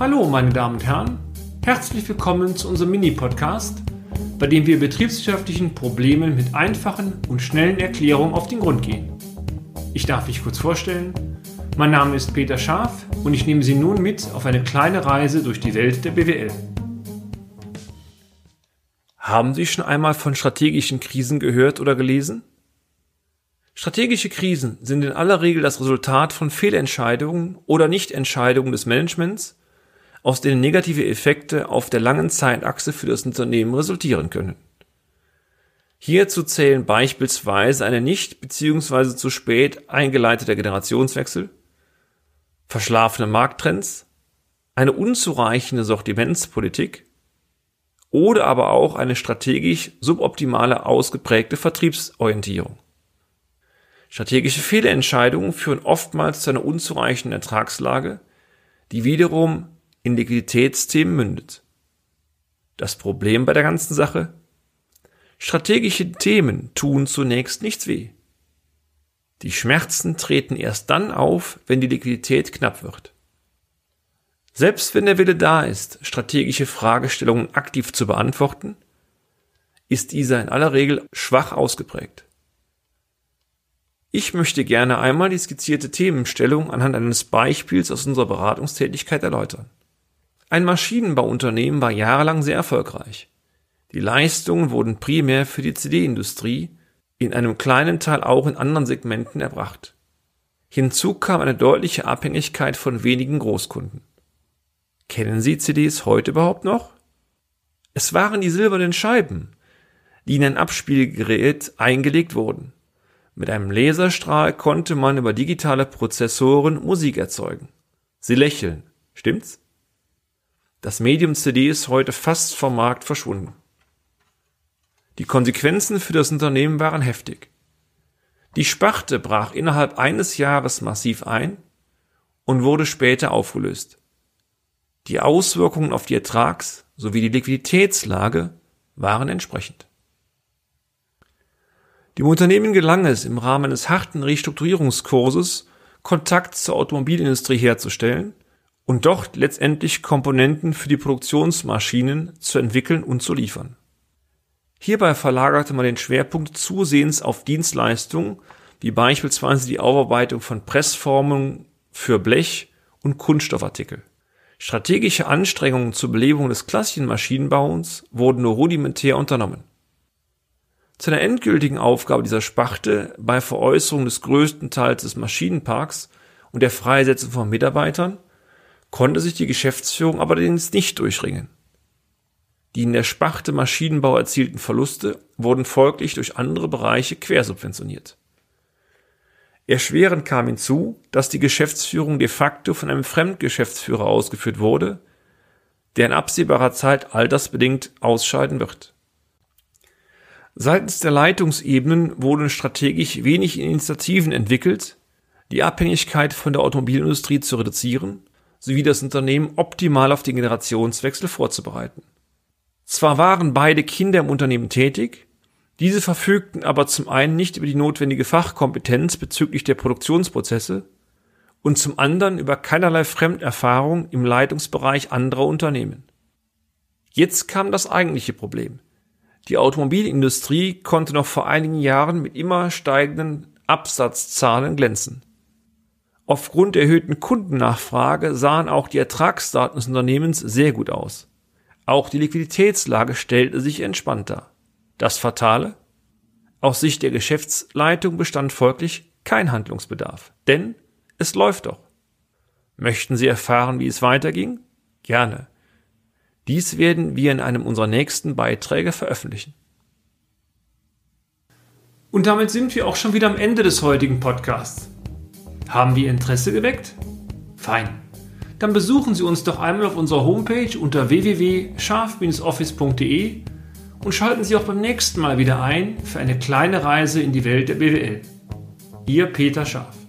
Hallo, meine Damen und Herren. Herzlich willkommen zu unserem Mini-Podcast, bei dem wir betriebswirtschaftlichen Problemen mit einfachen und schnellen Erklärungen auf den Grund gehen. Ich darf mich kurz vorstellen. Mein Name ist Peter Scharf und ich nehme Sie nun mit auf eine kleine Reise durch die Welt der BWL. Haben Sie schon einmal von strategischen Krisen gehört oder gelesen? Strategische Krisen sind in aller Regel das Resultat von Fehlentscheidungen oder Nichtentscheidungen des Managements, aus denen negative Effekte auf der langen Zeitachse für das Unternehmen resultieren können. Hierzu zählen beispielsweise eine nicht bzw. zu spät eingeleiteter Generationswechsel, verschlafene Markttrends, eine unzureichende Sortimentspolitik oder aber auch eine strategisch suboptimale ausgeprägte Vertriebsorientierung. Strategische Fehlentscheidungen führen oftmals zu einer unzureichenden Ertragslage, die wiederum in Liquiditätsthemen mündet. Das Problem bei der ganzen Sache? Strategische Themen tun zunächst nichts weh. Die Schmerzen treten erst dann auf, wenn die Liquidität knapp wird. Selbst wenn der Wille da ist, strategische Fragestellungen aktiv zu beantworten, ist dieser in aller Regel schwach ausgeprägt. Ich möchte gerne einmal die skizzierte Themenstellung anhand eines Beispiels aus unserer Beratungstätigkeit erläutern. Ein Maschinenbauunternehmen war jahrelang sehr erfolgreich. Die Leistungen wurden primär für die CD-Industrie, in einem kleinen Teil auch in anderen Segmenten erbracht. Hinzu kam eine deutliche Abhängigkeit von wenigen Großkunden. Kennen Sie CDs heute überhaupt noch? Es waren die silbernen Scheiben, die in ein Abspielgerät eingelegt wurden. Mit einem Laserstrahl konnte man über digitale Prozessoren Musik erzeugen. Sie lächeln, stimmt's? Das Medium CD ist heute fast vom Markt verschwunden. Die Konsequenzen für das Unternehmen waren heftig. Die Sparte brach innerhalb eines Jahres massiv ein und wurde später aufgelöst. Die Auswirkungen auf die Ertrags- sowie die Liquiditätslage waren entsprechend. Dem Unternehmen gelang es im Rahmen eines harten Restrukturierungskurses Kontakt zur Automobilindustrie herzustellen und dort letztendlich Komponenten für die Produktionsmaschinen zu entwickeln und zu liefern. Hierbei verlagerte man den Schwerpunkt zusehends auf Dienstleistungen wie beispielsweise die Aufarbeitung von Pressformen für Blech und Kunststoffartikel. Strategische Anstrengungen zur Belebung des klassischen Maschinenbauens wurden nur rudimentär unternommen. Zu einer endgültigen Aufgabe dieser Sparte bei Veräußerung des größten Teils des Maschinenparks und der Freisetzung von Mitarbeitern konnte sich die Geschäftsführung aber allerdings nicht durchringen. Die in der Sparte Maschinenbau erzielten Verluste wurden folglich durch andere Bereiche quersubventioniert. Erschwerend kam hinzu, dass die Geschäftsführung de facto von einem Fremdgeschäftsführer ausgeführt wurde, der in absehbarer Zeit altersbedingt ausscheiden wird. Seitens der Leitungsebenen wurden strategisch wenig Initiativen entwickelt, die Abhängigkeit von der Automobilindustrie zu reduzieren sowie das Unternehmen optimal auf den Generationswechsel vorzubereiten. Zwar waren beide Kinder im Unternehmen tätig, diese verfügten aber zum einen nicht über die notwendige Fachkompetenz bezüglich der Produktionsprozesse und zum anderen über keinerlei Fremderfahrung im Leitungsbereich anderer Unternehmen. Jetzt kam das eigentliche Problem. Die Automobilindustrie konnte noch vor einigen Jahren mit immer steigenden Absatzzahlen glänzen. Aufgrund der erhöhten Kundennachfrage sahen auch die Ertragsdaten des Unternehmens sehr gut aus. Auch die Liquiditätslage stellte sich entspannt dar. Das Fatale? Aus Sicht der Geschäftsleitung bestand folglich kein Handlungsbedarf. Denn es läuft doch. Möchten Sie erfahren, wie es weiterging? Gerne. Dies werden wir in einem unserer nächsten Beiträge veröffentlichen. Und damit sind wir auch schon wieder am Ende des heutigen Podcasts. Haben wir Interesse geweckt? Fein. Dann besuchen Sie uns doch einmal auf unserer Homepage unter www.scharf-office.de und schalten Sie auch beim nächsten Mal wieder ein für eine kleine Reise in die Welt der BWL. Ihr Peter Scharf.